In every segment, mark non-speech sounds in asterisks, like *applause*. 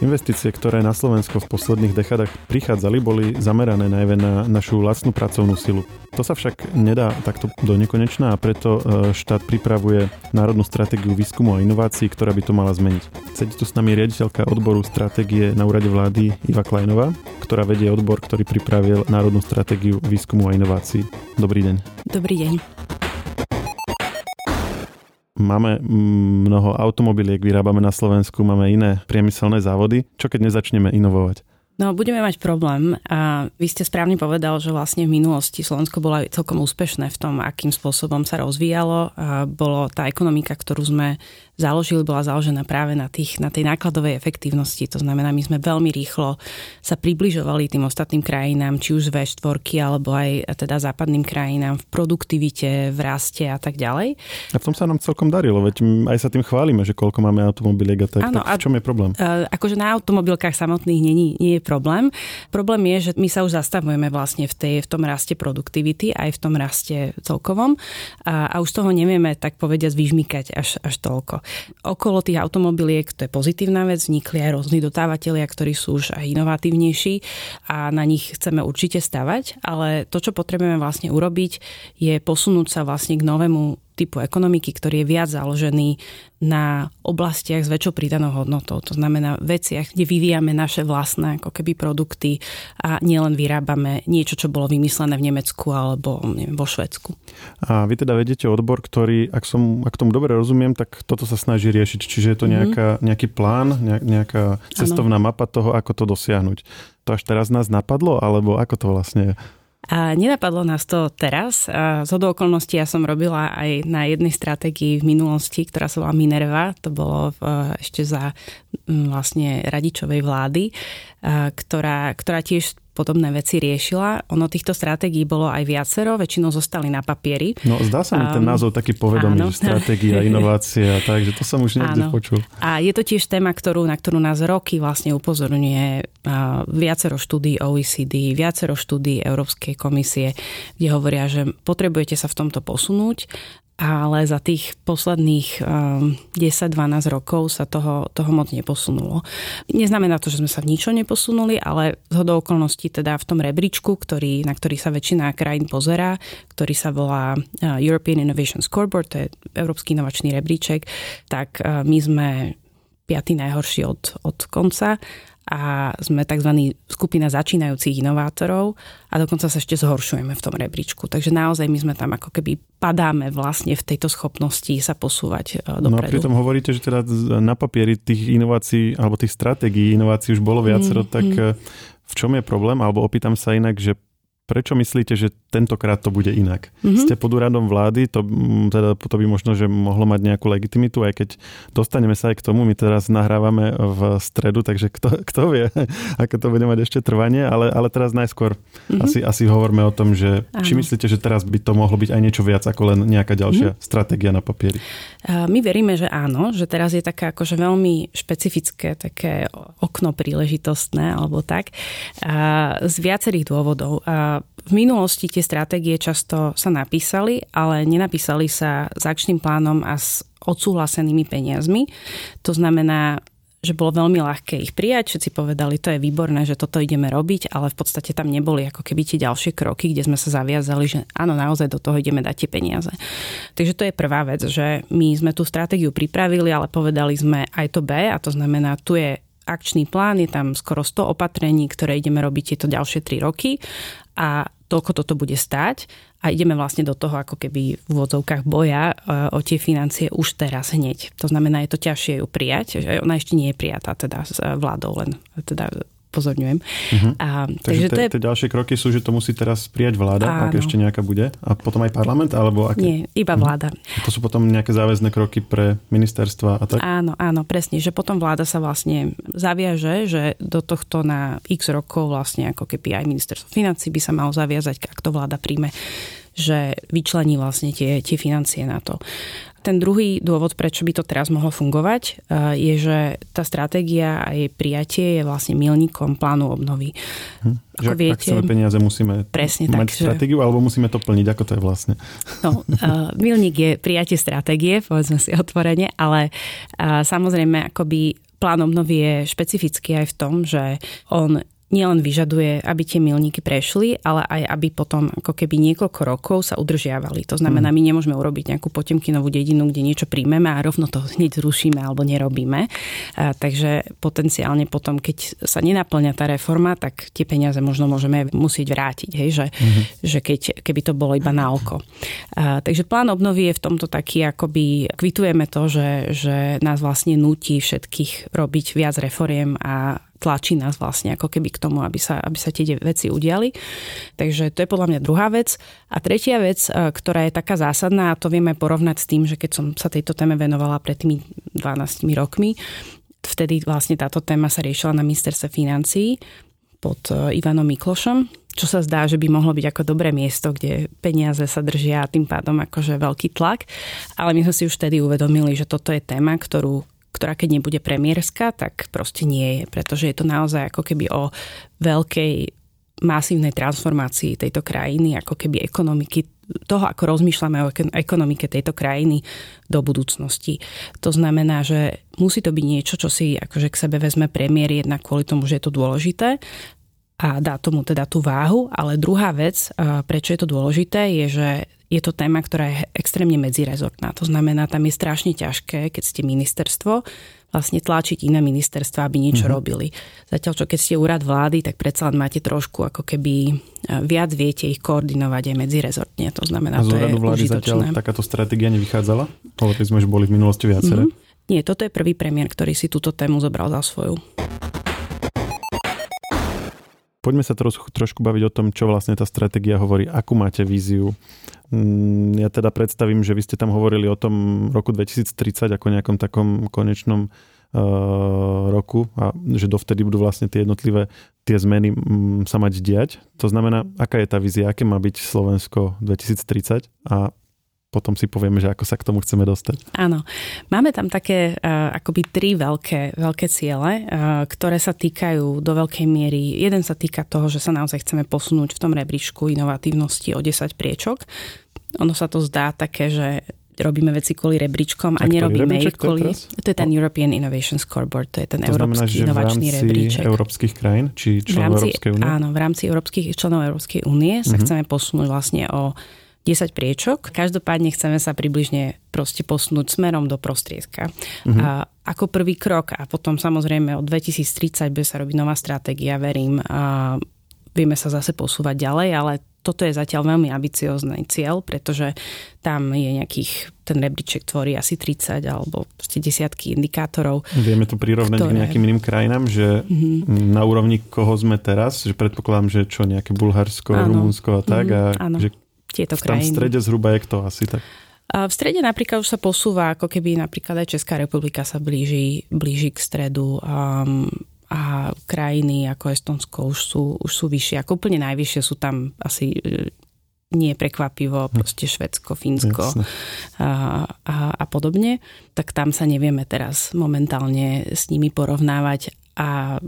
Investície, ktoré na Slovensko v posledných dekadách prichádzali, boli zamerané najmä na našu lacnú pracovnú silu. To sa však nedá takto do nekonečná a preto e, štát pripravuje národnú stratégiu výskumu a inovácií, ktorá by to mala zmeniť. Sedí tu s nami riaditeľka odboru stratégie na úrade vlády Iva Kleinová, ktorá vedie odbor, ktorý pripravil národnú stratégiu výskumu a inovácií. Dobrý deň. Dobrý deň. Máme mnoho automobiliek, vyrábame na Slovensku, máme iné priemyselné závody. Čo keď nezačneme inovovať? No, budeme mať problém. A vy ste správne povedal, že vlastne v minulosti Slovensko bolo celkom úspešné v tom, akým spôsobom sa rozvíjalo. A bolo tá ekonomika, ktorú sme založili, bola založená práve na, tých, na tej nákladovej efektívnosti. To znamená, my sme veľmi rýchlo sa približovali tým ostatným krajinám, či už V4 alebo aj teda západným krajinám v produktivite, v raste a tak ďalej. A v tom sa nám celkom darilo, veď aj sa tým chválime, že koľko máme automobiliek a tak. Áno, tak v čom je problém? A, akože na automobilkách samotných nie, nie je problém. Problém je, že my sa už zastavujeme vlastne v, tej, v tom raste produktivity, aj v tom raste celkovom a, a už toho nevieme tak povediať vyžmykať až, až toľko. Okolo tých automobiliek, to je pozitívna vec, vznikli aj rôzni dotávateľia, ktorí sú už aj inovatívnejší a na nich chceme určite stavať, ale to, čo potrebujeme vlastne urobiť, je posunúť sa vlastne k novému typu ekonomiky, ktorý je viac založený na oblastiach s väčšou pridanou hodnotou. To znamená veciach, kde vyvíjame naše vlastné ako keby produkty a nielen vyrábame niečo, čo bolo vymyslené v Nemecku alebo neviem, vo Švedsku. A vy teda vedete odbor, ktorý, ak, som, ak tomu dobre rozumiem, tak toto sa snaží riešiť. Čiže je to mhm. nejaká, nejaký plán, nejaká cestovná ano. mapa toho, ako to dosiahnuť. To až teraz nás napadlo, alebo ako to vlastne je? A nenapadlo nás to teraz. Z okolností ja som robila aj na jednej stratégii v minulosti, ktorá sa volá Minerva. To bolo v, ešte za vlastne radičovej vlády, ktorá, ktorá tiež podobné veci riešila. Ono týchto stratégií bolo aj viacero, väčšinou zostali na papieri. No zdá sa mi ten názov taký povedomý, áno. že stratégia, *laughs* inovácia, takže to som už niekde áno. počul. A je to tiež téma, ktorú, na ktorú nás roky vlastne upozorňuje viacero štúdí OECD, viacero štúdí Európskej komisie, kde hovoria, že potrebujete sa v tomto posunúť ale za tých posledných 10-12 ehm, rokov sa toho, toho moc neposunulo. Neznamená to, že sme sa v ničom neposunuli, ale z hodou okolností teda v tom rebríčku, ktorý, na ktorý sa väčšina krajín pozerá, ktorý sa volá eh, European Innovation Scoreboard, to je Európsky inovačný rebríček, tak eh, my sme piatý najhorší od, od konca a sme tzv. skupina začínajúcich inovátorov a dokonca sa ešte zhoršujeme v tom rebríčku. Takže naozaj my sme tam ako keby padáme vlastne v tejto schopnosti sa posúvať dopredu. No a pritom hovoríte, že teda na papieri tých inovácií alebo tých stratégií inovácií už bolo viacero, mm, tak mm. v čom je problém? Alebo opýtam sa inak, že Prečo myslíte, že tentokrát to bude inak? Mm-hmm. Ste pod úradom vlády, to, mm, teda, to by možno, že mohlo mať nejakú legitimitu, aj keď dostaneme sa aj k tomu, my teraz nahrávame v stredu, takže kto, *laughs* kto vie, ako to bude mať ešte trvanie, ale, ale teraz najskôr mm-hmm. asi, asi hovorme o tom, že Áno. či myslíte, že teraz by to mohlo byť aj niečo viac ako len nejaká ďalšia mm-hmm. stratégia na papieri? My veríme, že áno, že teraz je také akože veľmi špecifické také okno príležitostné alebo tak z viacerých dôvodov v minulosti tie stratégie často sa napísali, ale nenapísali sa s akčným plánom a s odsúhlasenými peniazmi. To znamená, že bolo veľmi ľahké ich prijať, všetci povedali, to je výborné, že toto ideme robiť, ale v podstate tam neboli ako keby tie ďalšie kroky, kde sme sa zaviazali, že áno, naozaj do toho ideme dať tie peniaze. Takže to je prvá vec, že my sme tú stratégiu pripravili, ale povedali sme aj to B, a to znamená, tu je akčný plán, je tam skoro 100 opatrení, ktoré ideme robiť tieto ďalšie 3 roky a toľko toto bude stať a ideme vlastne do toho ako keby v úvodzovkách boja e, o tie financie už teraz hneď. To znamená, je to ťažšie ju prijať, že ona ešte nie je prijatá teda s vládou, len teda upozorňujem. Uh-huh. A, takže takže to je... tie ďalšie kroky sú, že to musí teraz prijať vláda, Áno. ak ešte nejaká bude, a potom aj parlament, alebo aké? Nie, iba mhm. vláda. Uh-huh. To sú potom nejaké záväzné kroky pre ministerstva a tak? Áno, áno, presne, že potom vláda sa vlastne zaviaže, že do tohto na x rokov vlastne ako keby aj ministerstvo financí by sa malo zaviazať, ak to vláda príjme že vyčlení vlastne tie, tie financie na to. Ten druhý dôvod, prečo by to teraz mohlo fungovať, eh, je, že tá stratégia a jej prijatie je vlastne milníkom plánu obnovy. Hm. Ako že viete, ak chceme peniaze, musíme presne mať tak, stratégiu, že... alebo musíme to plniť, ako to je vlastne? No, uh, milník je prijatie stratégie, povedzme si otvorene, ale uh, samozrejme akoby plán obnovy je špecifický aj v tom, že on nielen vyžaduje, aby tie milníky prešli, ale aj aby potom ako keby niekoľko rokov sa udržiavali. To znamená, mm. my nemôžeme urobiť nejakú potemkinovú dedinu, kde niečo príjmeme a rovno to *laughs* hneď zrušíme alebo nerobíme. A, takže potenciálne potom, keď sa nenaplňa tá reforma, tak tie peniaze možno môžeme musieť vrátiť. Hej? Že, mm. že keď, keby to bolo iba na oko. A, takže plán obnovy je v tomto taký, akoby kvitujeme to, že, že nás vlastne nutí všetkých robiť viac reforiem a tlačí nás vlastne ako keby k tomu, aby sa, aby sa tie veci udiali. Takže to je podľa mňa druhá vec. A tretia vec, e, ktorá je taká zásadná, a to vieme porovnať s tým, že keď som sa tejto téme venovala pred tými 12 rokmi, vtedy vlastne táto téma sa riešila na ministerstve financií pod e, Ivanom Miklošom, čo sa zdá, že by mohlo byť ako dobré miesto, kde peniaze sa držia a tým pádom akože veľký tlak. Ale my sme si už vtedy uvedomili, že toto je téma, ktorú ktorá keď nebude premiérska, tak proste nie je, pretože je to naozaj ako keby o veľkej masívnej transformácii tejto krajiny, ako keby ekonomiky, toho, ako rozmýšľame o ekonomike tejto krajiny do budúcnosti. To znamená, že musí to byť niečo, čo si akože k sebe vezme premiér jednak kvôli tomu, že je to dôležité a dá tomu teda tú váhu, ale druhá vec, prečo je to dôležité, je, že je to téma, ktorá je extrémne medzirezortná. To znamená, tam je strašne ťažké, keď ste ministerstvo, vlastne tlačiť iné ministerstva, aby niečo mm-hmm. robili. Zatiaľ, čo keď ste úrad vlády, tak predsa len máte trošku ako keby e, viac viete ich koordinovať aj medzirezortne. To znamená, A z to je vlády užitočné. zatiaľ takáto stratégia nevychádzala? Hovorili sme, že boli v minulosti viaceré. Mm-hmm. Nie, toto je prvý premiér, ktorý si túto tému zobral za svoju. Poďme sa trošku, trošku baviť o tom, čo vlastne tá stratégia hovorí, akú máte víziu. Mm, ja teda predstavím, že vy ste tam hovorili o tom roku 2030 ako nejakom takom konečnom uh, roku a že dovtedy budú vlastne tie jednotlivé tie zmeny um, sa mať diať. To znamená, aká je tá vízia, aké má byť Slovensko 2030 a potom si povieme, že ako sa k tomu chceme dostať. Áno. Máme tam také uh, akoby tri veľké, veľké ciele, uh, ktoré sa týkajú do veľkej miery. Jeden sa týka toho, že sa naozaj chceme posunúť v tom rebríčku inovatívnosti o 10 priečok. Ono sa to zdá také, že robíme veci kvôli rebríčkom a, a nerobíme ich kvôli... To je ten European Innovation Scoreboard, to je ten to európsky znamená, inovačný rebríček. v rámci európskych krajín, či členov Európskej únie? Áno, v rámci európskych členov Európskej únie sa uh-huh. chceme posunúť vlastne o 10 priečok. Každopádne chceme sa približne proste posunúť smerom do prostriedka. Mm-hmm. A ako prvý krok a potom samozrejme od 2030 bude sa robiť nová stratégia, verím. A vieme sa zase posúvať ďalej, ale toto je zatiaľ veľmi ambiciózny cieľ, pretože tam je nejakých, ten rebríček tvorí asi 30 alebo desiatky indikátorov. Vieme to prirovnať ktoré... k nejakým iným krajinám, že mm-hmm. na úrovni koho sme teraz, že predpokladám, že čo nejaké Bulharsko, Rumunsko a tak, mm-hmm, a áno. že tieto krajiny. Tam v strede zhruba je kto asi tak? V strede napríklad už sa posúva, ako keby napríklad aj Česká republika sa blíži, blíži k stredu um, a krajiny ako Estonsko už sú, už sú vyššie. Ako úplne najvyššie sú tam asi nie prekvapivo, hm. proste Švedsko, Fínsko a, a, a podobne, tak tam sa nevieme teraz momentálne s nimi porovnávať a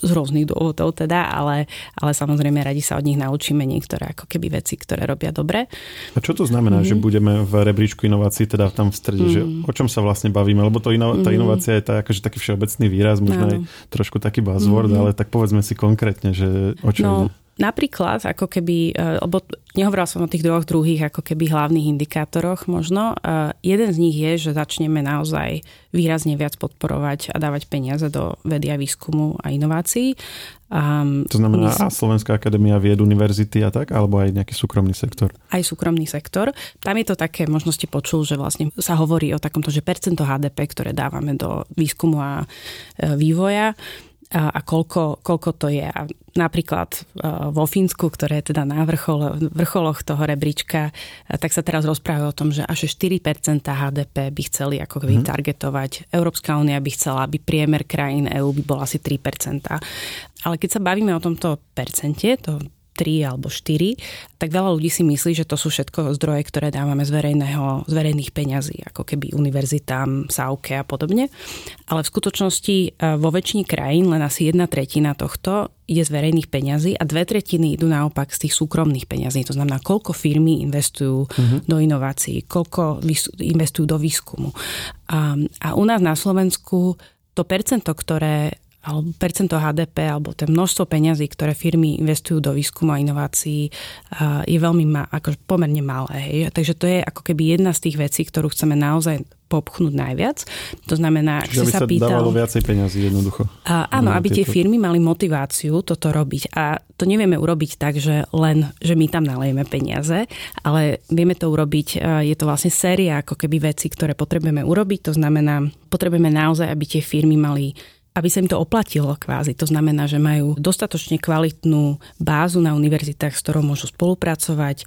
z rôznych dôvodov teda, ale, ale samozrejme radi sa od nich naučíme niektoré ako keby veci, ktoré robia dobre. A čo to znamená, mm. že budeme v rebríčku inovácií teda tam v strede, mm. že o čom sa vlastne bavíme? Lebo to ino, tá mhm. inovácia je tá, akože taký všeobecný výraz, možno no. aj trošku taký buzzword, mm. ale tak povedzme si konkrétne, že o čo no. ide. Napríklad, ako keby, e, lebo nehovorila som o tých dvoch druhých ako keby hlavných indikátoroch možno. E, jeden z nich je, že začneme naozaj výrazne viac podporovať a dávať peniaze do vedy a výskumu a inovácií. Um, to znamená my... Slovenská akadémia vied, univerzity a tak, alebo aj nejaký súkromný sektor? Aj súkromný sektor. Tam je to také, možno ste počul, že vlastne sa hovorí o takomto, že percento HDP, ktoré dávame do výskumu a e, vývoja, a, koľko, koľko to je. A napríklad e, vo Fínsku, ktoré je teda na vrchol, vrcholoch toho rebríčka, e, tak sa teraz rozprávajú o tom, že až 4% HDP by chceli ako keby mm. targetovať. Európska únia by chcela, aby priemer krajín EÚ by bol asi 3%. Ale keď sa bavíme o tomto percente, to 3 alebo 4, tak veľa ľudí si myslí, že to sú všetko zdroje, ktoré dávame z, verejného, z verejných peňazí, ako keby univerzitám, SAUKE a podobne. Ale v skutočnosti e, vo väčšine krajín len asi jedna tretina tohto ide z verejných peňazí a dve tretiny idú naopak z tých súkromných peňazí. To znamená, koľko firmy investujú uh-huh. do inovácií, koľko investujú do výskumu. A, a u nás na Slovensku to percento, ktoré alebo percento HDP, alebo to množstvo peňazí, ktoré firmy investujú do výskumu a inovácií, je veľmi ma, ako pomerne malé. Hej. Takže to je ako keby jedna z tých vecí, ktorú chceme naozaj popchnúť najviac. To znamená, Čiže ak sa, sa pýtal... dávalo viacej peňazí jednoducho. A, áno, aby tieto... tie firmy mali motiváciu toto robiť. A to nevieme urobiť tak, že len, že my tam nalejeme peniaze, ale vieme to urobiť, je to vlastne séria ako keby veci, ktoré potrebujeme urobiť. To znamená, potrebujeme naozaj, aby tie firmy mali aby sa im to oplatilo kvázi. To znamená, že majú dostatočne kvalitnú bázu na univerzitách, s ktorou môžu spolupracovať,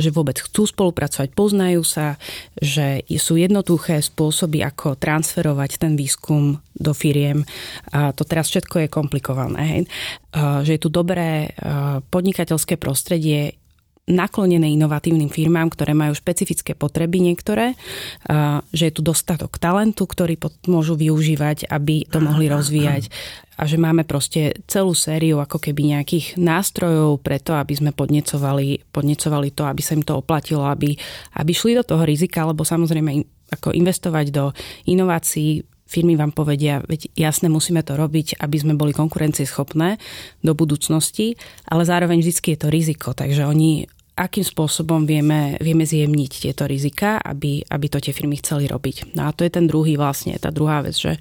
že vôbec chcú spolupracovať, poznajú sa, že sú jednoduché spôsoby, ako transferovať ten výskum do firiem. To teraz všetko je komplikované. Hej? Že je tu dobré podnikateľské prostredie, naklonené inovatívnym firmám, ktoré majú špecifické potreby niektoré, že je tu dostatok talentu, ktorý môžu využívať, aby to mohli rozvíjať. A že máme proste celú sériu ako keby nejakých nástrojov preto, aby sme podnecovali, podnecovali to, aby sa im to oplatilo, aby, aby šli do toho rizika, lebo samozrejme ako investovať do inovácií firmy vám povedia, veď jasne musíme to robiť, aby sme boli konkurencieschopné do budúcnosti, ale zároveň vždy je to riziko, takže oni akým spôsobom vieme, vieme zjemniť tieto rizika, aby, aby to tie firmy chceli robiť. No a to je ten druhý vlastne, tá druhá vec, že e,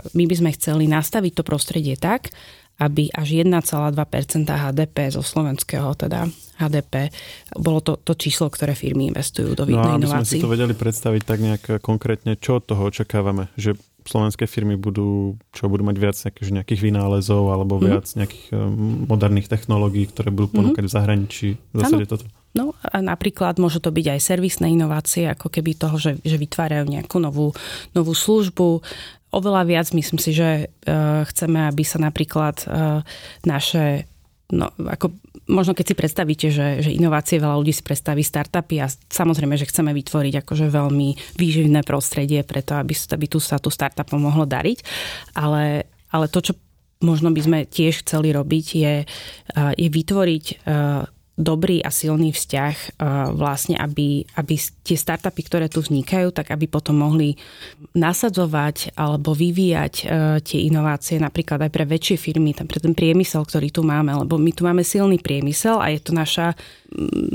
my by sme chceli nastaviť to prostredie tak, aby až 1,2% HDP zo slovenského teda HDP bolo to, to číslo, ktoré firmy investujú do, no, inovácií. No aby sme si to vedeli predstaviť tak nejak konkrétne, čo od toho očakávame, že slovenské firmy budú, čo budú mať viac nejakých, nejakých vynálezov alebo mm-hmm. viac nejakých um, moderných technológií, ktoré budú mhm. ponúkať mm-hmm. v zahraničí. Ano. toto. No a napríklad môžu to byť aj servisné inovácie, ako keby toho, že, že vytvárajú nejakú novú, novú službu. Oveľa viac myslím si, že uh, chceme, aby sa napríklad uh, naše no, ako možno keď si predstavíte, že, že inovácie, veľa ľudí si predstaví startupy a samozrejme, že chceme vytvoriť akože veľmi výživné prostredie preto, aby, aby tu sa tu startupom mohlo dariť. Ale, ale to, čo možno by sme tiež chceli robiť, je, je vytvoriť dobrý a silný vzťah vlastne, aby, aby tie startupy, ktoré tu vznikajú, tak aby potom mohli nasadzovať alebo vyvíjať tie inovácie napríklad aj pre väčšie firmy, pre ten priemysel, ktorý tu máme, lebo my tu máme silný priemysel a je to naša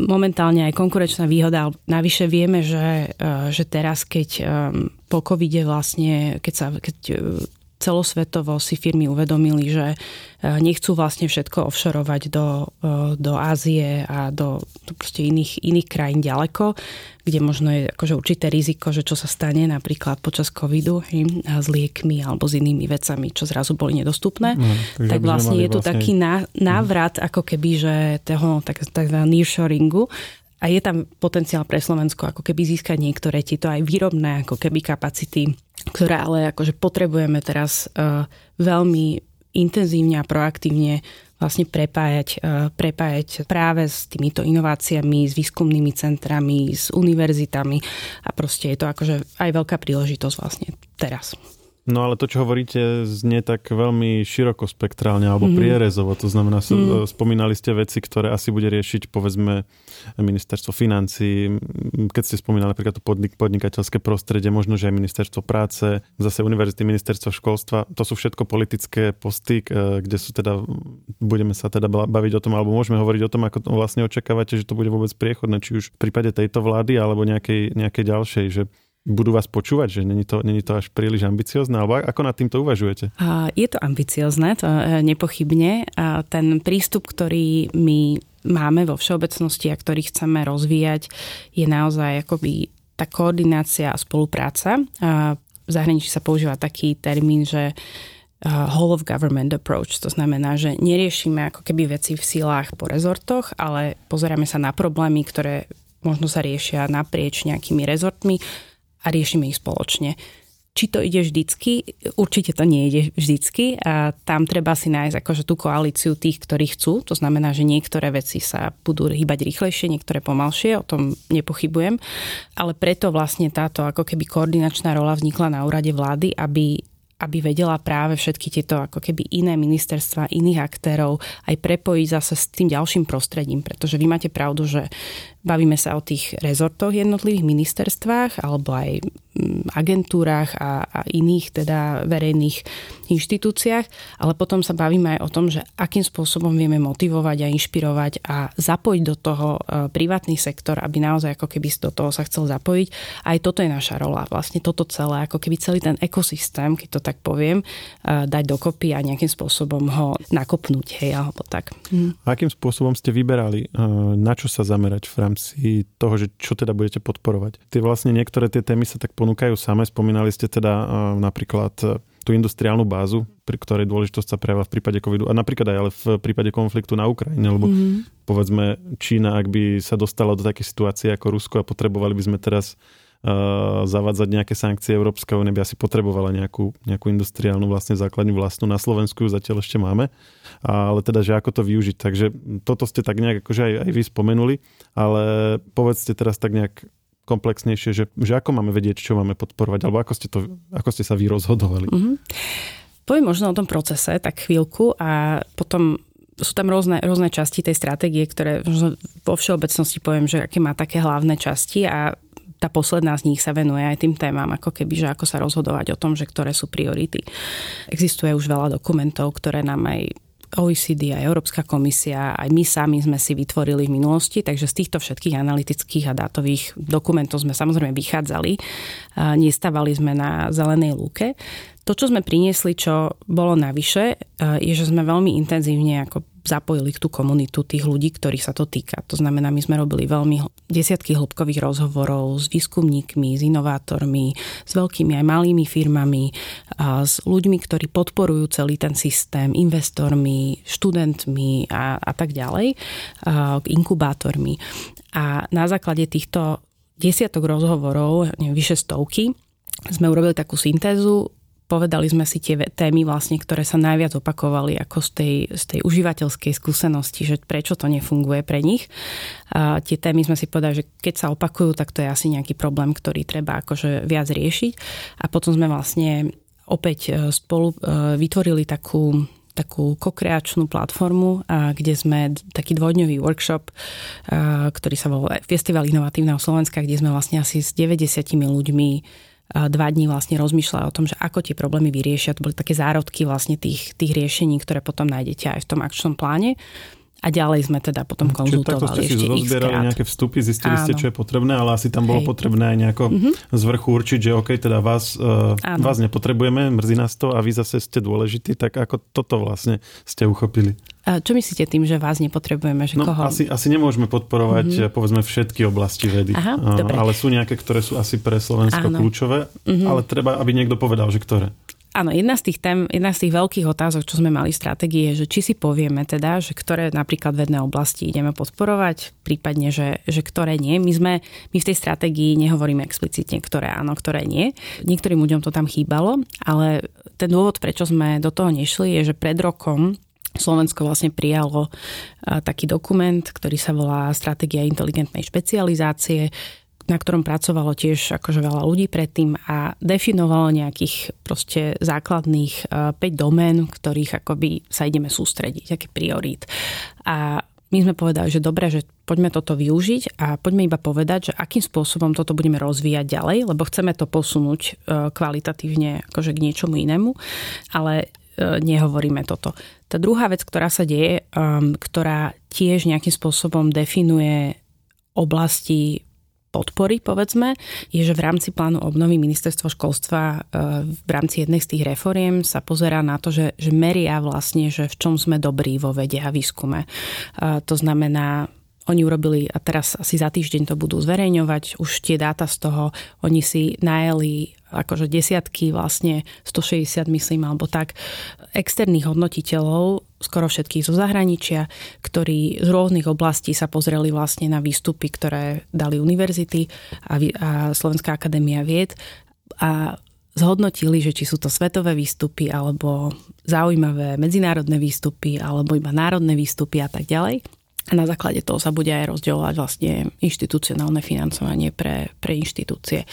momentálne aj konkurenčná výhoda. Navyše vieme, že, že teraz, keď po covide vlastne, keď sa keď celosvetovo si firmy uvedomili, že e, nechcú vlastne všetko offshoreovať do, e, do Ázie a do, proste iných, iných krajín ďaleko, kde možno je akože určité riziko, že čo sa stane napríklad počas covidu hej, s liekmi alebo s inými vecami, čo zrazu boli nedostupné. No, tak vlastne je tu vlastne... taký návrat ako keby, že toho tak, tak nearshoringu. A je tam potenciál pre Slovensko ako keby získať niektoré tieto aj výrobné ako keby kapacity, ktoré ale akože potrebujeme teraz uh, veľmi intenzívne a proaktívne vlastne prepájať, uh, prepájať práve s týmito inováciami, s výskumnými centrami, s univerzitami a proste je to akože aj veľká príležitosť vlastne teraz. No ale to, čo hovoríte, znie tak veľmi širokospektrálne alebo mm-hmm. prierezovo. To znamená, mm-hmm. spomínali ste veci, ktoré asi bude riešiť, povedzme, ministerstvo financí. Keď ste spomínali napríklad to podnik- podnikateľské prostredie, možno, že aj ministerstvo práce, zase univerzity, ministerstvo školstva. To sú všetko politické posty, kde sú teda, budeme sa teda baviť o tom, alebo môžeme hovoriť o tom, ako to vlastne očakávate, že to bude vôbec priechodné, či už v prípade tejto vlády, alebo nejakej, nejakej ďalšej, že budú vás počúvať, že není to, není to až príliš ambiciozne? Alebo ako nad týmto uvažujete? Je to ambiciozne, to e, nepochybne. Ten prístup, ktorý my máme vo všeobecnosti a ktorý chceme rozvíjať, je naozaj akoby tá koordinácia a spolupráca. V zahraničí sa používa taký termín, že whole of government approach. To znamená, že neriešime ako keby veci v silách po rezortoch, ale pozeráme sa na problémy, ktoré možno sa riešia naprieč nejakými rezortmi a riešime ich spoločne. Či to ide vždycky? Určite to nie ide vždycky a tam treba si nájsť akože tú koalíciu tých, ktorí chcú. To znamená, že niektoré veci sa budú hýbať rýchlejšie, niektoré pomalšie, o tom nepochybujem. Ale preto vlastne táto ako keby koordinačná rola vznikla na úrade vlády, aby aby vedela práve všetky tieto ako keby iné ministerstva, iných aktérov aj prepojiť zase s tým ďalším prostredím, pretože vy máte pravdu, že bavíme sa o tých rezortoch jednotlivých ministerstvách alebo aj agentúrach a, a iných teda verejných inštitúciách, ale potom sa bavíme aj o tom, že akým spôsobom vieme motivovať a inšpirovať a zapojiť do toho e, privátny sektor, aby naozaj ako keby do toho sa chcel zapojiť. Aj toto je naša rola. Vlastne toto celé, ako keby celý ten ekosystém, keď to tak poviem, e, dať dokopy a nejakým spôsobom ho nakopnúť, hej, alebo tak. Hm. Akým spôsobom ste vyberali, e, na čo sa zamerať v rámci toho, že čo teda budete podporovať? Tie vlastne niektoré tie témy sa tak ponúkajú same. Spomínali ste teda napríklad tú industriálnu bázu, pri ktorej dôležitosť sa prejavila v prípade covidu a napríklad aj ale v prípade konfliktu na Ukrajine, lebo mm-hmm. povedzme Čína, ak by sa dostala do takej situácie ako Rusko a potrebovali by sme teraz zavádzať nejaké sankcie, Európska únia by asi potrebovala nejakú, nejakú industriálnu vlastne základňu vlastnú. Na Slovensku ju zatiaľ ešte máme, ale teda, že ako to využiť. Takže toto ste tak nejak akože aj, aj vy spomenuli, ale povedzte teraz tak nejak komplexnejšie, že, že ako máme vedieť, čo máme podporovať, alebo ako ste, to, ako ste sa vy rozhodovali? Mm-hmm. Poviem možno o tom procese tak chvíľku a potom sú tam rôzne, rôzne časti tej stratégie, ktoré vo všeobecnosti poviem, že aké má také hlavné časti a tá posledná z nich sa venuje aj tým témam, ako keby, že ako sa rozhodovať o tom, že ktoré sú priority. Existuje už veľa dokumentov, ktoré nám aj OECD, aj Európska komisia, aj my sami sme si vytvorili v minulosti, takže z týchto všetkých analytických a dátových dokumentov sme samozrejme vychádzali. Nestávali sme na zelenej lúke. To, čo sme priniesli, čo bolo navyše, je, že sme veľmi intenzívne ako zapojili tú komunitu tých ľudí, ktorých sa to týka. To znamená, my sme robili veľmi desiatky hĺbkových rozhovorov s výskumníkmi, s inovátormi, s veľkými aj malými firmami, a s ľuďmi, ktorí podporujú celý ten systém, investormi, študentmi a, a tak ďalej, a, inkubátormi. A na základe týchto desiatok rozhovorov, neviem, vyše stovky, sme urobili takú syntézu povedali sme si tie témy vlastne, ktoré sa najviac opakovali ako z tej, z tej užívateľskej skúsenosti, že prečo to nefunguje pre nich. A tie témy sme si povedali, že keď sa opakujú, tak to je asi nejaký problém, ktorý treba akože viac riešiť. A potom sme vlastne opäť e, spolu e, vytvorili takú takú kokreačnú platformu, kde sme taký dvojdňový workshop, ktorý sa volá Festival inovatívneho Slovenska, kde sme vlastne asi s 90 ľuďmi dva dní vlastne rozmýšľali o tom, že ako tie problémy vyriešia. To boli také zárodky vlastne tých, tých riešení, ktoré potom nájdete aj v tom akčnom pláne. A ďalej sme teda potom konzultovali Čiže takto ste si rozbierali nejaké vstupy, zistili Áno. ste, čo je potrebné, ale asi tam bolo Hej. potrebné aj nejako mm-hmm. z vrchu určiť, že OK, teda vás, uh, vás nepotrebujeme, mrzí nás to a vy zase ste dôležití, tak ako toto vlastne ste uchopili? A čo myslíte tým, že vás nepotrebujeme? Že no, koho? Asi, asi nemôžeme podporovať mm-hmm. povedzme všetky oblasti vedy, Aha, uh, ale sú nejaké, ktoré sú asi pre Slovensko Áno. kľúčové, mm-hmm. ale treba, aby niekto povedal, že ktoré. Áno, jedna z tých tém, jedna z tých veľkých otázok, čo sme mali v stratégii, je, že či si povieme teda, že ktoré napríklad vedné oblasti ideme podporovať, prípadne, že, že ktoré nie. My sme, my v tej stratégii nehovoríme explicitne, ktoré áno, ktoré nie. Niektorým ľuďom to tam chýbalo, ale ten dôvod, prečo sme do toho nešli, je, že pred rokom Slovensko vlastne prijalo taký dokument, ktorý sa volá Stratégia inteligentnej špecializácie, na ktorom pracovalo tiež akože veľa ľudí predtým a definovalo nejakých proste základných 5 e, domén, ktorých akoby sa ideme sústrediť, aké priorít. A my sme povedali, že dobre, že poďme toto využiť a poďme iba povedať, že akým spôsobom toto budeme rozvíjať ďalej, lebo chceme to posunúť e, kvalitatívne akože k niečomu inému, ale e, nehovoríme toto. Tá druhá vec, ktorá sa deje, ktorá tiež nejakým spôsobom definuje oblasti podpory, povedzme, je, že v rámci plánu obnovy ministerstvo školstva e, v rámci jednej z tých reforiem sa pozerá na to, že, že meria vlastne, že v čom sme dobrí vo vede a výskume. E, to znamená, oni urobili, a teraz asi za týždeň to budú zverejňovať, už tie dáta z toho, oni si najeli akože desiatky, vlastne 160 myslím, alebo tak, externých hodnotiteľov, skoro všetkých zo zahraničia, ktorí z rôznych oblastí sa pozreli vlastne na výstupy, ktoré dali univerzity a, a Slovenská akadémia vied a zhodnotili, že či sú to svetové výstupy alebo zaujímavé medzinárodné výstupy alebo iba národné výstupy a tak ďalej. A na základe toho sa bude aj rozdielovať vlastne inštitucionálne financovanie pre, pre inštitúcie.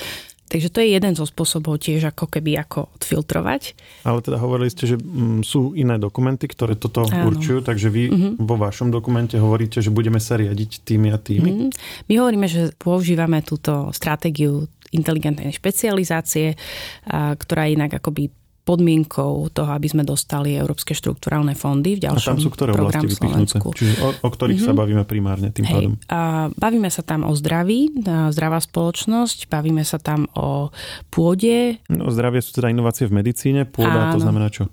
Takže to je jeden zo spôsobov tiež ako keby ako odfiltrovať. Ale teda hovorili ste, že mm, sú iné dokumenty, ktoré toto Áno. určujú, takže vy mm-hmm. vo vašom dokumente hovoríte, že budeme sa riadiť tými a tými. Mm-hmm. My hovoríme, že používame túto stratégiu inteligentnej špecializácie, ktorá je inak akoby podmienkou toho, aby sme dostali európske štruktúralne fondy v ďalšom A tam sú ktoré oblasti vypichnuté? Čiže o, o ktorých mm-hmm. sa mhm. bavíme primárne tým Hej, pádom? A bavíme sa tam o zdraví, zdravá spoločnosť, bavíme sa tam o pôde. No, zdravie sú teda inovácie v medicíne, pôda Áno. to znamená čo?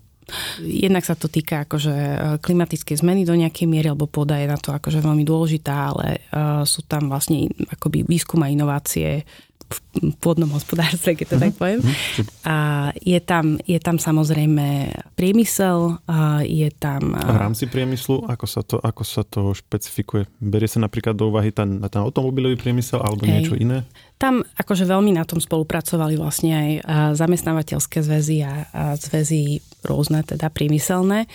Jednak sa to týka akože e, klimatické zmeny do nejakej miery, alebo pôda je na to akože veľmi dôležitá, ale uh, sú tam vlastne akoby výskum a inovácie v pôdnom hospodárstve, keď to uh-huh. tak poviem. Uh-huh. A je tam, je tam samozrejme priemysel, a je tam... A v rámci priemyslu, ako sa to, ako sa to špecifikuje? Berie sa napríklad do úvahy ten, ten automobilový priemysel alebo Hej. niečo iné? Tam akože veľmi na tom spolupracovali vlastne aj zamestnávateľské zväzy a, a zväzy rôzne, teda priemyselné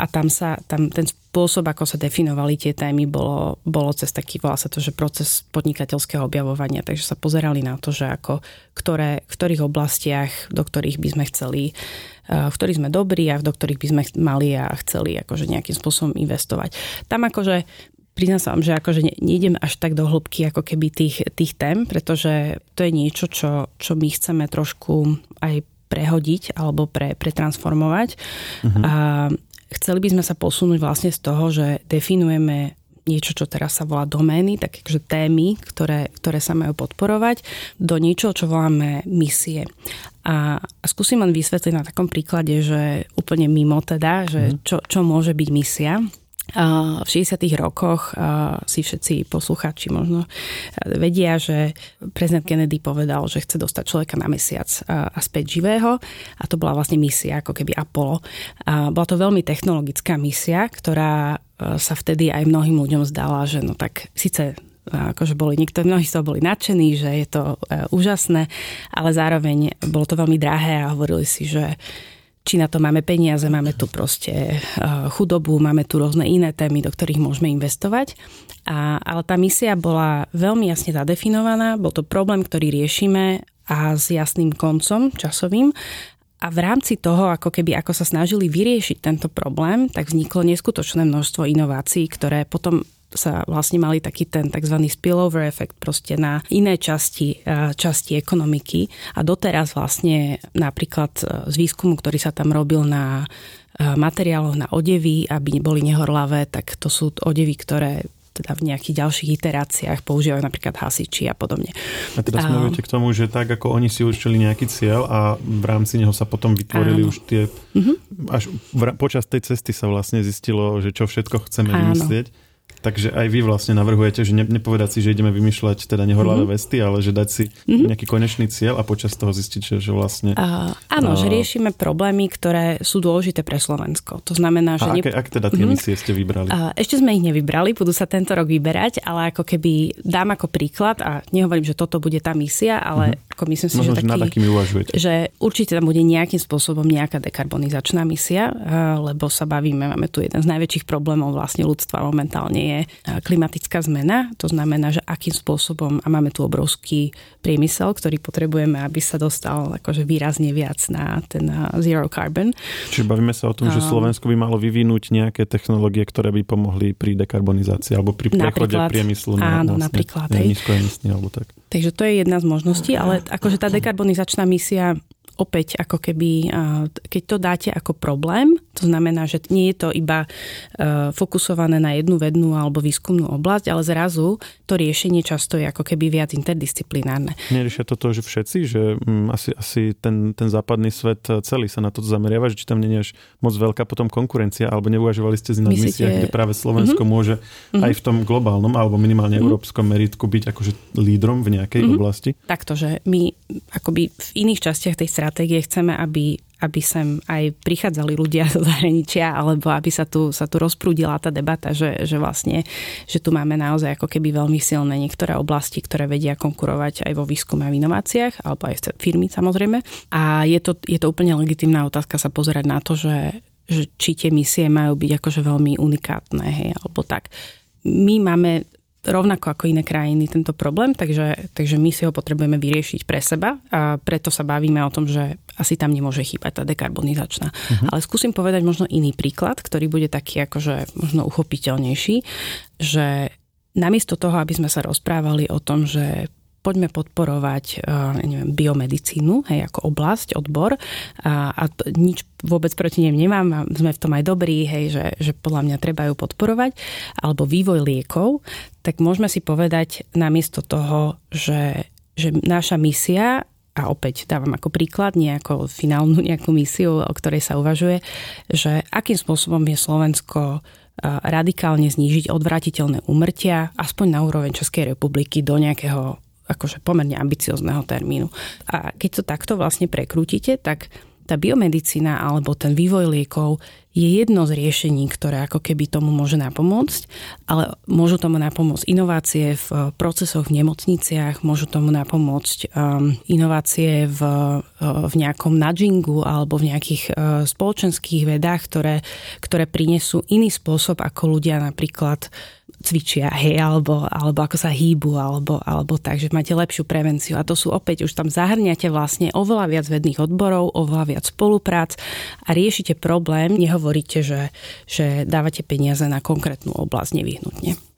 a tam sa, tam ten spôsob, ako sa definovali tie témy, bolo, bolo cez taký, volá sa to, že proces podnikateľského objavovania, takže sa pozerali na to, že ako, ktoré, v ktorých oblastiach, do ktorých by sme chceli, eh, v ktorých sme dobrí a do ktorých by sme mali a chceli akože nejakým spôsobom investovať. Tam akože priznám sa vám, že akože nejdem až tak do hĺbky ako keby tých, tých tém, pretože to je niečo, čo, čo my chceme trošku aj prehodiť alebo pre, pretransformovať. Uh-huh. A chceli by sme sa posunúť vlastne z toho, že definujeme niečo, čo teraz sa volá domény, takže témy, ktoré, ktoré sa majú podporovať, do niečoho, čo voláme misie. A, a skúsim len vysvetliť na takom príklade, že úplne mimo teda, že mhm. čo, čo môže byť misia. V 60. rokoch si všetci posluchači možno vedia, že prezident Kennedy povedal, že chce dostať človeka na mesiac a späť živého a to bola vlastne misia, ako keby Apollo. Bola to veľmi technologická misia, ktorá sa vtedy aj mnohým ľuďom zdala, že no tak síce akože boli, niektorí, mnohí z toho boli nadšení, že je to e, úžasné, ale zároveň bolo to veľmi drahé a hovorili si, že či na to máme peniaze, máme tu proste eh, chudobu, máme tu rôzne iné témy, do ktorých môžeme investovať. A, ale tá misia bola veľmi jasne zadefinovaná, bol to problém, ktorý riešime a s jasným koncom časovým a v rámci toho, ako keby ako sa snažili vyriešiť tento problém, tak vzniklo neskutočné množstvo inovácií, ktoré potom sa vlastne mali taký ten tzv. spillover efekt proste na iné časti, časti ekonomiky a doteraz vlastne napríklad e, z výskumu, ktorý sa tam robil na e, materiáloch na odevy, aby boli nehorlavé, tak to sú odevy, ktoré teda v nejakých ďalších iteráciách používajú napríklad hasiči a podobne. A teda smerujete k tomu, že tak ako oni si určili nejaký cieľ a v rámci neho sa potom vytvorili áno. už tie... Mm-hmm. Až v, počas tej cesty sa vlastne zistilo, že čo všetko chceme áno. vymyslieť Takže aj vy vlastne navrhujete, že ne, nepovedať si, že ideme vymýšľať teda nehorlavé mm-hmm. vesty, ale že dať si mm-hmm. nejaký konečný cieľ a počas toho zistiť, že, že vlastne... Uh, áno, uh, že riešime problémy, ktoré sú dôležité pre Slovensko. To znamená, že... A aké, ak teda tie mm-hmm. misie ste vybrali? Uh, ešte sme ich nevybrali, budú sa tento rok vyberať, ale ako keby dám ako príklad a nehovorím, že toto bude tá misia, ale mm-hmm. ako myslím si, Možno, že, taký, nad akými uvažujete. že určite tam bude nejakým spôsobom nejaká dekarbonizačná misia, uh, lebo sa bavíme, máme tu jeden z najväčších problémov vlastne ľudstva momentálne je klimat klimatická zmena, to znamená, že akým spôsobom, a máme tu obrovský priemysel, ktorý potrebujeme, aby sa dostal akože výrazne viac na ten zero carbon. Čiže bavíme sa o tom, že Slovensko by malo vyvinúť nejaké technológie, ktoré by pomohli pri dekarbonizácii alebo pri prechode priemyslu na, áno, vlastne, napríklad, na nízkoemisný alebo tak. Takže to je jedna z možností, ale akože tá dekarbonizačná misia opäť ako keby, keď to dáte ako problém, to znamená, že nie je to iba e, fokusované na jednu vednú alebo výskumnú oblasť, ale zrazu to riešenie často je ako keby viac interdisciplinárne. Neriešia to to, že všetci, že mm, asi, asi ten, ten západný svet celý sa na to zameriava, že či tam nie je až moc veľká potom konkurencia, alebo neuvažovali ste si na Myslíte... misiách, kde práve Slovensko mm-hmm. môže mm-hmm. aj v tom globálnom alebo minimálne mm-hmm. európskom meritku byť akože lídrom v nejakej mm-hmm. oblasti? Takto, že my akoby v iných častiach tej stratégie chceme, aby aby sem aj prichádzali ľudia *laughs* zo zahraničia, alebo aby sa tu, sa tu rozprúdila tá debata, že, že vlastne, že tu máme naozaj ako keby veľmi silné niektoré oblasti, ktoré vedia konkurovať aj vo výskume a v inováciách, alebo aj firmy samozrejme. A je to, je to úplne legitimná otázka sa pozerať na to, že, že či tie misie majú byť akože veľmi unikátne, hej, alebo tak. My máme rovnako ako iné krajiny tento problém, takže, takže my si ho potrebujeme vyriešiť pre seba a preto sa bavíme o tom, že asi tam nemôže chýbať tá dekarbonizačná. Uh-huh. Ale skúsim povedať možno iný príklad, ktorý bude taký akože možno uchopiteľnejší, že namiesto toho, aby sme sa rozprávali o tom, že poďme podporovať neviem, biomedicínu, hej, ako oblasť, odbor a, a nič vôbec proti nem nemám, sme v tom aj dobrí, hej, že, že podľa mňa treba ju podporovať, alebo vývoj liekov, tak môžeme si povedať namiesto toho, že, že naša misia a opäť dávam ako príklad, nejakú finálnu *laughs* nejakú misiu, o ktorej sa uvažuje, že akým spôsobom je Slovensko radikálne znížiť odvratiteľné úmrtia aspoň na úroveň Českej republiky do nejakého akože pomerne ambiciozného termínu. A keď to takto vlastne prekrútite, tak tá biomedicína alebo ten vývoj liekov je jedno z riešení, ktoré ako keby tomu môže napomôcť, ale môžu tomu napomôcť inovácie v procesoch v nemocniciach, môžu tomu napomôcť um, inovácie v, uh, v nejakom nudgingu alebo v nejakých uh, spoločenských vedách, ktoré, ktoré prinesú iný spôsob, ako ľudia napríklad cvičia, hej, alebo, alebo ako sa hýbu, alebo, alebo tak, že máte lepšiu prevenciu. A to sú opäť, už tam zahrňate vlastne oveľa viac vedných odborov, oveľa viac spoluprác a riešite problém, nehovoríte, že, že dávate peniaze na konkrétnu oblasť nevyhnutne.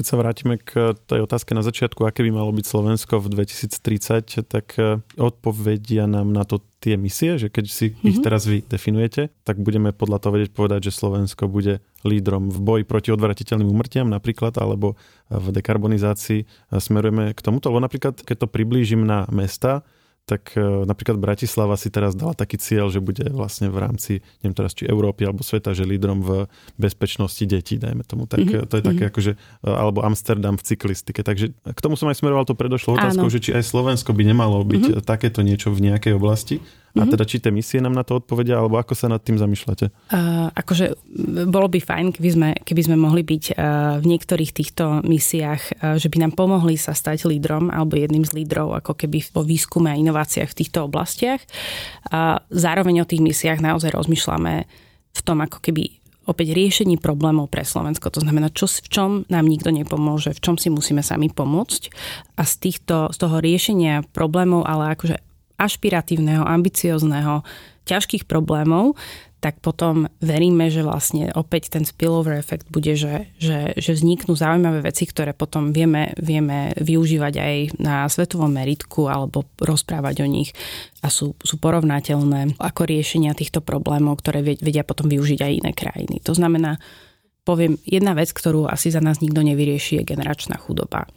Keď sa vrátime k tej otázke na začiatku, aké by malo byť Slovensko v 2030, tak e, odpovedia nám na to tie misie, že keď si mm-hmm. ich mhm. teraz vy definujete, tak budeme podľa toho vedieť povedať, že Slovensko bude lídrom v boji proti odvratiteľným umrtiam napríklad, alebo v dekarbonizácii smerujeme k tomuto. Lebo napríklad, keď to priblížim na mesta, tak e, napríklad Bratislava si teraz dala taký cieľ, že bude vlastne v rámci, neviem teraz, či Európy alebo sveta, že lídrom v bezpečnosti detí, dajme tomu. Tak mm-hmm. to je také mm-hmm. akože, alebo Amsterdam v cyklistike. Takže k tomu som aj smeroval to predošlo otázkou, že či aj Slovensko by nemalo byť mm-hmm. takéto niečo v nejakej oblasti. A mhm. teda či tie misie nám na to odpovedia, alebo ako sa nad tým zamýšľate? Uh, akože bolo by fajn, keby sme, keby sme mohli byť uh, v niektorých týchto misiách, uh, že by nám pomohli sa stať lídrom alebo jedným z lídrov ako keby vo výskume a inováciách v týchto oblastiach. Uh, zároveň o tých misiách naozaj rozmýšľame v tom ako keby opäť riešení problémov pre Slovensko. To znamená, čo, v čom nám nikto nepomôže, v čom si musíme sami pomôcť. A z, týchto, z toho riešenia problémov, ale akože ašpiratívneho, ambiciozného, ťažkých problémov, tak potom veríme, že vlastne opäť ten spillover efekt bude, že, že, že vzniknú zaujímavé veci, ktoré potom vieme, vieme využívať aj na svetovom meritku alebo rozprávať o nich a sú, sú porovnateľné ako riešenia týchto problémov, ktoré vedia potom využiť aj iné krajiny. To znamená, poviem, jedna vec, ktorú asi za nás nikto nevyrieši, je generačná chudoba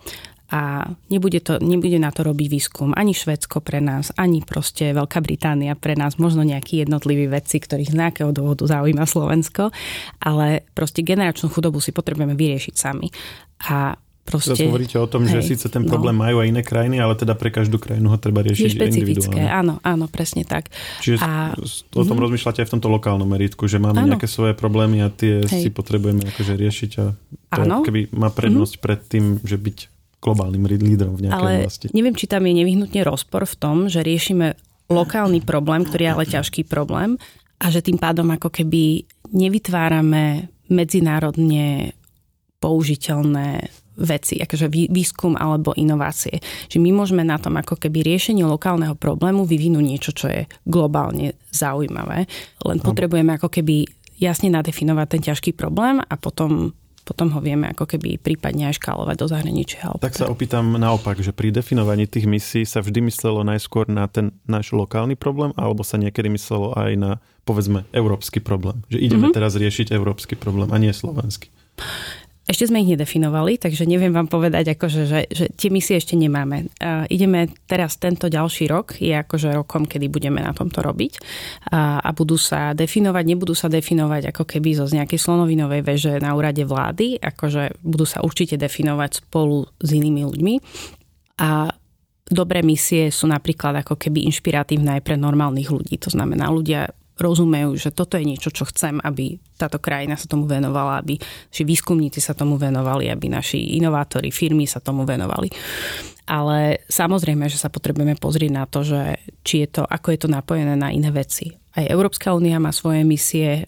a nebude, to, nebude na to robiť výskum ani Švedsko pre nás, ani proste Veľká Británia pre nás, možno nejakí jednotliví vedci, ktorých z nejakého dôvodu zaujíma Slovensko, ale proste generačnú chudobu si potrebujeme vyriešiť sami. A Proste, Teraz hovoríte o tom, hej, že síce ten no. problém no. majú aj iné krajiny, ale teda pre každú krajinu ho treba riešiť je individuálne. áno, áno, presne tak. Čiže a, o tom mm-hmm. rozmýšľate aj v tomto lokálnom meritku, že máme áno. nejaké svoje problémy a tie hej. si potrebujeme akože riešiť a to áno. keby má prednosť mm-hmm. pred tým, že byť globálnym lídrom v nejakej ale oblasti. neviem, či tam je nevyhnutne rozpor v tom, že riešime lokálny problém, ktorý je ale ťažký problém a že tým pádom ako keby nevytvárame medzinárodne použiteľné veci, akože výskum alebo inovácie. Že my môžeme na tom ako keby riešenie lokálneho problému vyvinúť niečo, čo je globálne zaujímavé. Len potrebujeme ako keby jasne nadefinovať ten ťažký problém a potom potom ho vieme ako keby prípadne aj škálovať do zahraničia. Tak sa opýtam naopak, že pri definovaní tých misií sa vždy myslelo najskôr na ten náš lokálny problém, alebo sa niekedy myslelo aj na, povedzme, európsky problém. Že ideme mm-hmm. teraz riešiť európsky problém a nie slovenský. Ešte sme ich nedefinovali, takže neviem vám povedať, akože, že, že tie misie ešte nemáme. Uh, ideme teraz, tento ďalší rok je akože rokom, kedy budeme na tomto robiť uh, a budú sa definovať, nebudú sa definovať ako keby zo nejakej slonovinovej veže na úrade vlády, akože budú sa určite definovať spolu s inými ľuďmi. A dobré misie sú napríklad ako keby inšpiratívne aj pre normálnych ľudí. To znamená, ľudia rozumejú, že toto je niečo, čo chcem, aby táto krajina sa tomu venovala, aby naši výskumníci sa tomu venovali, aby naši inovátori, firmy sa tomu venovali. Ale samozrejme, že sa potrebujeme pozrieť na to, že či je to, ako je to napojené na iné veci. Aj Európska únia má svoje misie,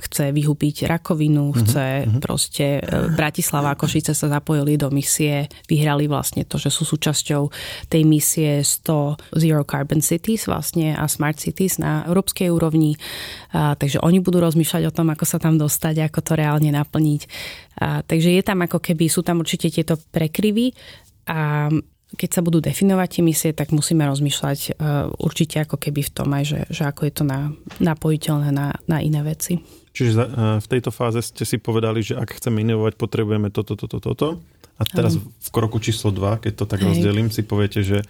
chce vyhubiť rakovinu, uh-huh, chce uh-huh. proste e, Bratislava a Košice sa zapojili do misie, vyhrali vlastne to, že sú súčasťou tej misie 100 Zero Carbon Cities vlastne a Smart Cities na európskej úrovni. A, takže oni budú rozmýšľať o tom, ako sa tam dostať, ako to reálne naplniť. A, takže je tam ako keby, sú tam určite tieto prekryvy a keď sa budú definovať tie misie, tak musíme rozmýšľať uh, určite ako keby v tom aj, že, že ako je to na, napojiteľné na, na iné veci. Čiže uh, v tejto fáze ste si povedali, že ak chceme inovovať, potrebujeme toto, toto, toto. A teraz um. v kroku číslo 2, keď to tak Hej. rozdelím, si poviete, že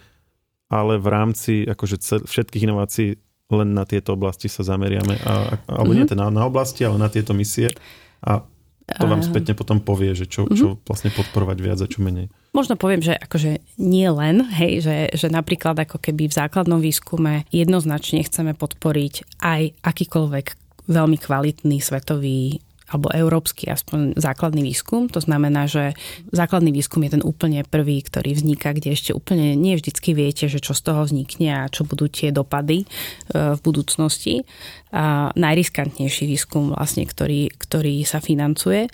ale v rámci akože cel, všetkých inovácií len na tieto oblasti sa zameriame. A, alebo mm-hmm. nie teda na oblasti, ale na tieto misie. A to vám spätne potom povie, že čo, čo mhm. vlastne podporovať viac a čo menej. Možno poviem, že akože nie len, hej, že, že napríklad ako keby v základnom výskume jednoznačne chceme podporiť aj akýkoľvek veľmi kvalitný svetový alebo európsky aspoň základný výskum. To znamená, že základný výskum je ten úplne prvý, ktorý vzniká, kde ešte úplne nie vždycky viete, že čo z toho vznikne a čo budú tie dopady e, v budúcnosti. A najriskantnejší výskum vlastne, ktorý, ktorý sa financuje.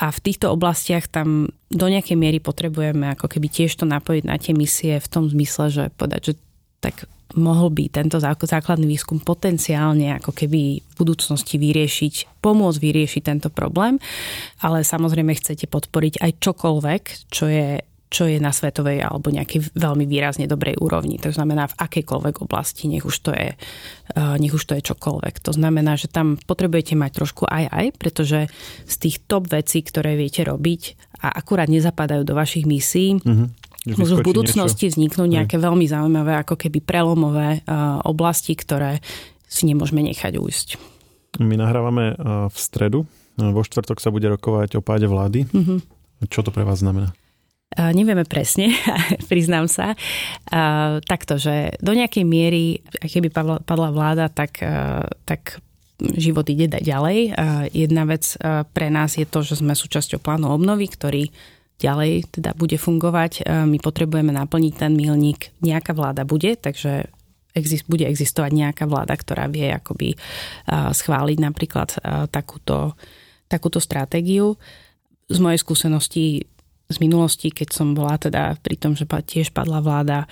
A v týchto oblastiach tam do nejakej miery potrebujeme ako keby tiež to napojiť na tie misie v tom zmysle, že povedať, že tak mohol by tento základný výskum potenciálne ako keby v budúcnosti vyriešiť, pomôcť vyriešiť tento problém, ale samozrejme chcete podporiť aj čokoľvek, čo je čo je na svetovej alebo nejakej veľmi výrazne dobrej úrovni. To znamená v akejkoľvek oblasti, nech už to je, eh, nech už to je čokoľvek. To znamená, že tam potrebujete mať trošku aj aj, pretože z tých top vecí, ktoré viete robiť a akurát nezapadajú do vašich misií, mm-hmm Môžu v budúcnosti niečo. vzniknúť nejaké Hej. veľmi zaujímavé, ako keby prelomové uh, oblasti, ktoré si nemôžeme nechať ujsť. My nahrávame uh, v stredu. Vo štvrtok sa bude rokovať o páde vlády. Mm-hmm. Čo to pre vás znamená? Nevieme presne, *laughs* priznám sa. Uh, takto, že do nejakej miery, keby padla, vláda, tak, tak život ide ďalej. Jedna vec pre nás je to, že sme súčasťou plánu obnovy, ktorý ďalej teda bude fungovať. My potrebujeme naplniť ten milník. Nejaká vláda bude, takže exist, bude existovať nejaká vláda, ktorá vie akoby schváliť napríklad takúto, takúto stratégiu. Z mojej skúsenosti z minulosti, keď som bola teda pri tom, že tiež padla vláda,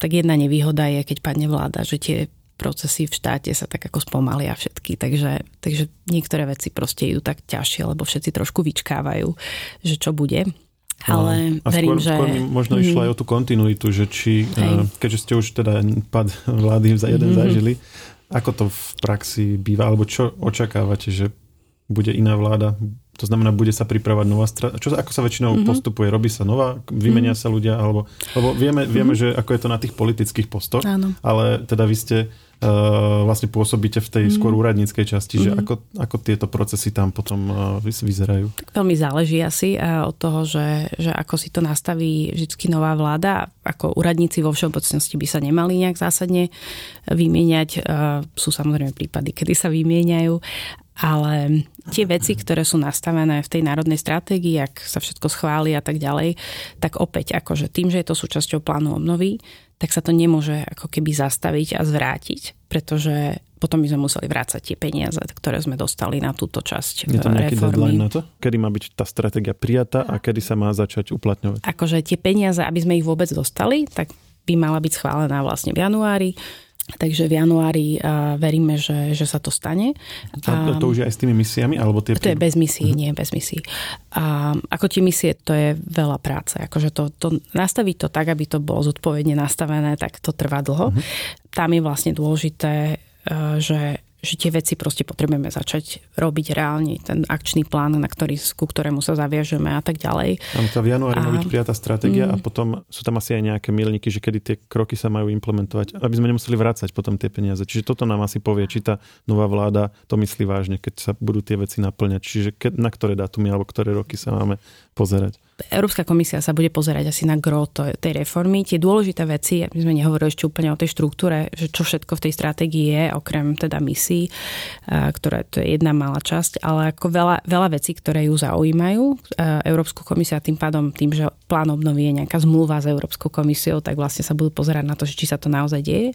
tak jedna nevýhoda je, keď padne vláda, že tie procesy v štáte sa tak ako spomalia všetky, takže, takže niektoré veci proste idú tak ťažšie, lebo všetci trošku vyčkávajú, že čo bude. Ale a verím, skôr, že... skôr možno mm. išlo aj o tú kontinuitu, že či, Hej. Eh, keďže ste už teda pad vlády za jeden mm. zažili, ako to v praxi býva, alebo čo očakávate, že bude iná vláda? To znamená, bude sa pripravať nová strana. Čo, ako sa väčšinou mm-hmm. postupuje? Robí sa nová? Vymenia mm-hmm. sa ľudia? Alebo, lebo vieme, vieme mm-hmm. že ako je to na tých politických postoch, Áno. ale teda vy ste vlastne pôsobíte v tej mm. skôr úradníckej časti, mm. že mhm. ako, ako tieto procesy tam potom uh, vyzerajú? Tak veľmi záleží asi uh, od toho, že, že ako si to nastaví vždy nová vláda. Ako úradníci vo všeobecnosti by sa nemali nejak zásadne vymieňať. Sú samozrejme prípady, kedy sa vymieňajú, ale tie veci, ktoré sú nastavené v tej národnej stratégii, ak sa všetko schváli a tak ďalej, tak opäť akože tým, že je to súčasťou plánu obnovy, tak sa to nemôže ako keby zastaviť a zvrátiť, pretože potom by sme museli vrácať tie peniaze, ktoré sme dostali na túto časť Je tam nejaký reformy. deadline na to? Kedy má byť tá stratégia prijatá a kedy sa má začať uplatňovať? Akože tie peniaze, aby sme ich vôbec dostali, tak by mala byť schválená vlastne v januári Takže v januári uh, veríme, že, že sa to stane. A to, to už je aj s tými misiami? Alebo tie... To je bez misií, uh-huh. nie bez misií. A ako tie misie, to je veľa práce. Akože to, to, nastaviť to tak, aby to bolo zodpovedne nastavené, tak to trvá dlho. Uh-huh. Tam je vlastne dôležité, uh, že že tie veci proste potrebujeme začať robiť reálne, ten akčný plán, na ktorý, ku ktorému sa zaviažeme a tak ďalej. Tam to v januári má byť prijatá stratégia mm. a potom sú tam asi aj nejaké milníky, že kedy tie kroky sa majú implementovať, aby sme nemuseli vrácať potom tie peniaze. Čiže toto nám asi povie, či tá nová vláda to myslí vážne, keď sa budú tie veci naplňať. Čiže ke, na ktoré dátumy alebo ktoré roky sa máme pozerať. Európska komisia sa bude pozerať asi na gro tej reformy. Tie dôležité veci, my sme nehovorili ešte úplne o tej štruktúre, že čo všetko v tej stratégii je, okrem teda misií, ktoré to je jedna malá časť, ale ako veľa, veľa vecí, ktoré ju zaujímajú. Európsku komisia tým pádom, tým, že plán obnovy je nejaká zmluva s Európskou komisiou, tak vlastne sa budú pozerať na to, či sa to naozaj deje.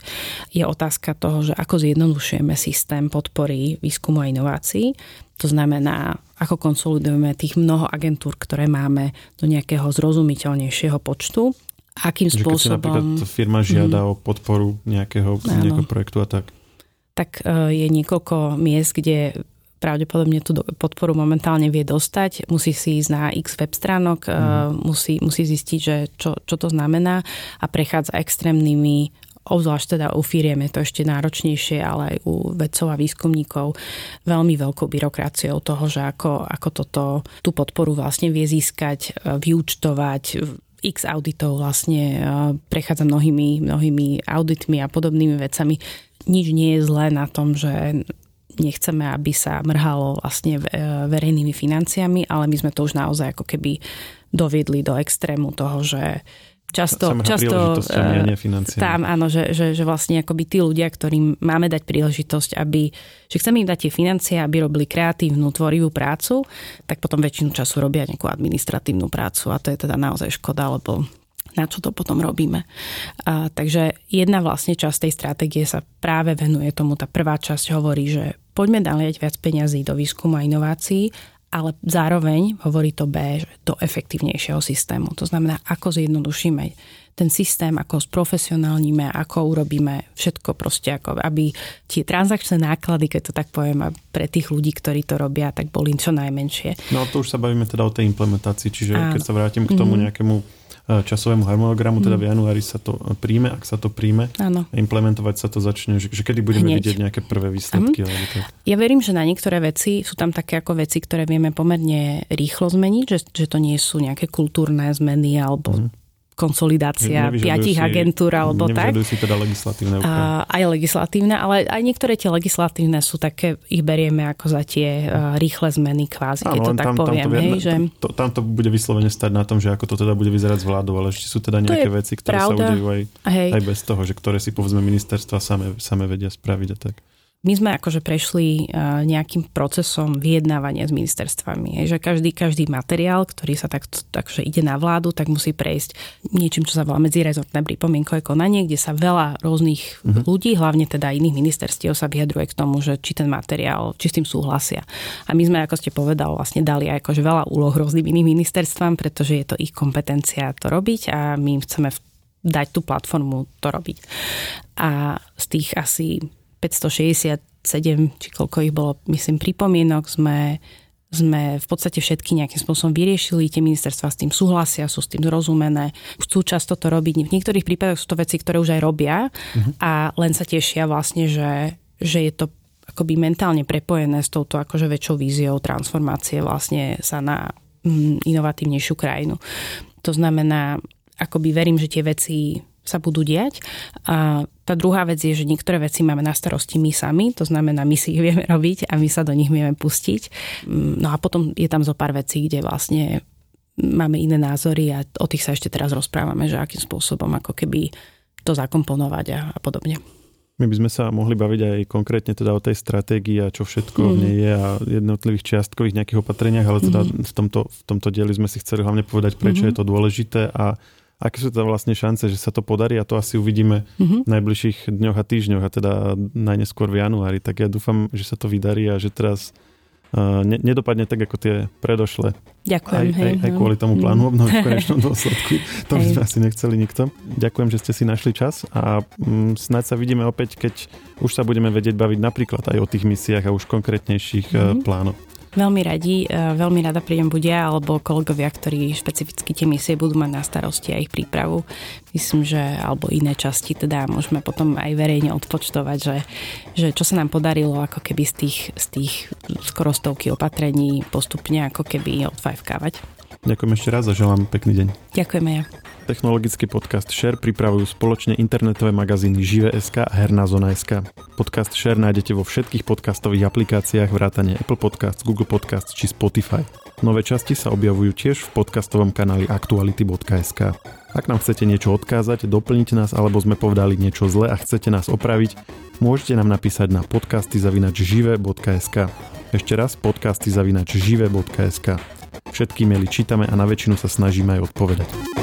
Je otázka toho, že ako zjednodušujeme systém podpory výskumu a inovácií. To znamená, ako konsolidujeme tých mnoho agentúr, ktoré máme do nejakého zrozumiteľnejšieho počtu. Akým že spôsobom... Keď si firma žiada mm. o podporu nejakého, nejakého projektu a tak. Tak e, je niekoľko miest, kde pravdepodobne tú podporu momentálne vie dostať, musí si ísť na x web stránok, mm. musí, musí zistiť, že čo, čo to znamená a prechádza extrémnymi obzvlášť teda u firiem je to ešte náročnejšie, ale aj u vedcov a výskumníkov veľmi veľkou byrokraciou toho, že ako, ako toto, tú podporu vlastne vie získať, e, vyúčtovať, x auditov vlastne e, prechádza mnohými, mnohými auditmi a podobnými vecami. Nič nie je zlé na tom, že nechceme, aby sa mrhalo vlastne e, verejnými financiami, ale my sme to už naozaj ako keby doviedli do extrému toho, že často, často uh, tam áno, že, že, že vlastne akoby tí ľudia, ktorým máme dať príležitosť, aby, že chceme im dať tie financie, aby robili kreatívnu, tvorivú prácu, tak potom väčšinu času robia nejakú administratívnu prácu a to je teda naozaj škoda, lebo na čo to potom robíme. A, takže jedna vlastne časť tej stratégie sa práve venuje tomu. Tá prvá časť hovorí, že poďme daliať viac peňazí do výskumu a inovácií ale zároveň hovorí to B, že do efektívnejšieho systému. To znamená, ako zjednodušíme ten systém, ako sprofesionálnime, ako urobíme všetko proste, ako aby tie transakčné náklady, keď to tak poviem, pre tých ľudí, ktorí to robia, tak boli čo najmenšie. No to už sa bavíme teda o tej implementácii, čiže a, keď sa vrátim k tomu mm-hmm. nejakému časovému harmonogramu, teda v mhm. januári sa to príjme, ak sa to príjme, Áno. implementovať sa to začne, že, že kedy budeme Hneď. vidieť nejaké prvé výsledky. Alebo tak. Ja verím, že na niektoré veci sú tam také ako veci, ktoré vieme pomerne rýchlo zmeniť, že, že to nie sú nejaké kultúrne zmeny alebo mm konsolidácia piatich agentúr alebo tak. si teda legislatívne úpravy. Aj legislatívne, ale aj niektoré tie legislatívne sú také, ich berieme ako za tie uh, rýchle zmeny kvázi, keď to tak tam, poviem. Tam to, hej, že... to, tam to bude vyslovene stať na tom, že ako to teda bude vyzerať s vládou, ale ešte sú teda nejaké veci, ktoré pravda. sa udejú aj, aj bez toho, že ktoré si povedzme ministerstva same, same vedia spraviť a tak my sme akože prešli e, nejakým procesom vyjednávania s ministerstvami. Že každý, každý materiál, ktorý sa tak, takže ide na vládu, tak musí prejsť niečím, čo sa volá medzirezortné pripomienkové konanie, kde sa veľa rôznych uh-huh. ľudí, hlavne teda iných ministerstiev sa vyjadruje k tomu, že či ten materiál, či s tým súhlasia. A my sme, ako ste povedal, vlastne dali akože veľa úloh rôznym iným ministerstvám, pretože je to ich kompetencia to robiť a my im chceme dať tú platformu to robiť. A z tých asi 567, či koľko ich bolo, myslím, pripomienok sme sme v podstate všetky nejakým spôsobom vyriešili, tie ministerstva s tým súhlasia, sú s tým zrozumené, chcú často to robiť. V niektorých prípadoch sú to veci, ktoré už aj robia uh-huh. a len sa tešia vlastne, že, že je to akoby mentálne prepojené s touto akože väčšou víziou transformácie vlastne sa na mm, inovatívnejšiu krajinu. To znamená, akoby verím, že tie veci sa budú diať. A tá druhá vec je, že niektoré veci máme na starosti my sami, to znamená, my si ich vieme robiť a my sa do nich vieme pustiť. No a potom je tam zo pár vecí, kde vlastne máme iné názory a o tých sa ešte teraz rozprávame, že akým spôsobom ako keby to zakomponovať a, a podobne. My by sme sa mohli baviť aj konkrétne teda o tej stratégii a čo všetko mm. v nej je a jednotlivých čiastkových nejakých opatreniach, ale teda mm. v, tomto, v tomto dieli sme si chceli hlavne povedať, prečo mm. je to dôležité a aké sú tam vlastne šance, že sa to podarí a to asi uvidíme mm-hmm. v najbližších dňoch a týždňoch a teda najneskôr v januári. Tak ja dúfam, že sa to vydarí a že teraz uh, ne, nedopadne tak, ako tie predošle. Ďakujem. Aj, hej, aj, aj kvôli tomu plánu obnovy v *laughs* konečnom dôsledku. To by sme asi nechceli nikto. Ďakujem, že ste si našli čas a um, snáď sa vidíme opäť, keď už sa budeme vedieť baviť napríklad aj o tých misiách a už konkrétnejších mm-hmm. plánoch. Veľmi radi, e, veľmi rada prídem budia, alebo kolegovia, ktorí špecificky tie misie budú mať na starosti a ich prípravu. Myslím, že alebo iné časti teda môžeme potom aj verejne odpočtovať, že, že čo sa nám podarilo ako keby z tých, z tých skoro stovky opatrení postupne ako keby odfajfkávať. Ďakujem ešte raz a želám pekný deň. Ďakujeme ja. Technologický podcast Share pripravujú spoločne internetové magazíny Žive.sk a Herná zona.sk. Podcast Share nájdete vo všetkých podcastových aplikáciách vrátane Apple Podcasts, Google Podcasts či Spotify. Nové časti sa objavujú tiež v podcastovom kanáli aktuality.sk. Ak nám chcete niečo odkázať, doplniť nás alebo sme povedali niečo zle a chcete nás opraviť, môžete nám napísať na podcasty.žive.sk. Ešte raz podcasty.žive.sk. Všetky maily čítame a na väčšinu sa snažíme aj odpovedať.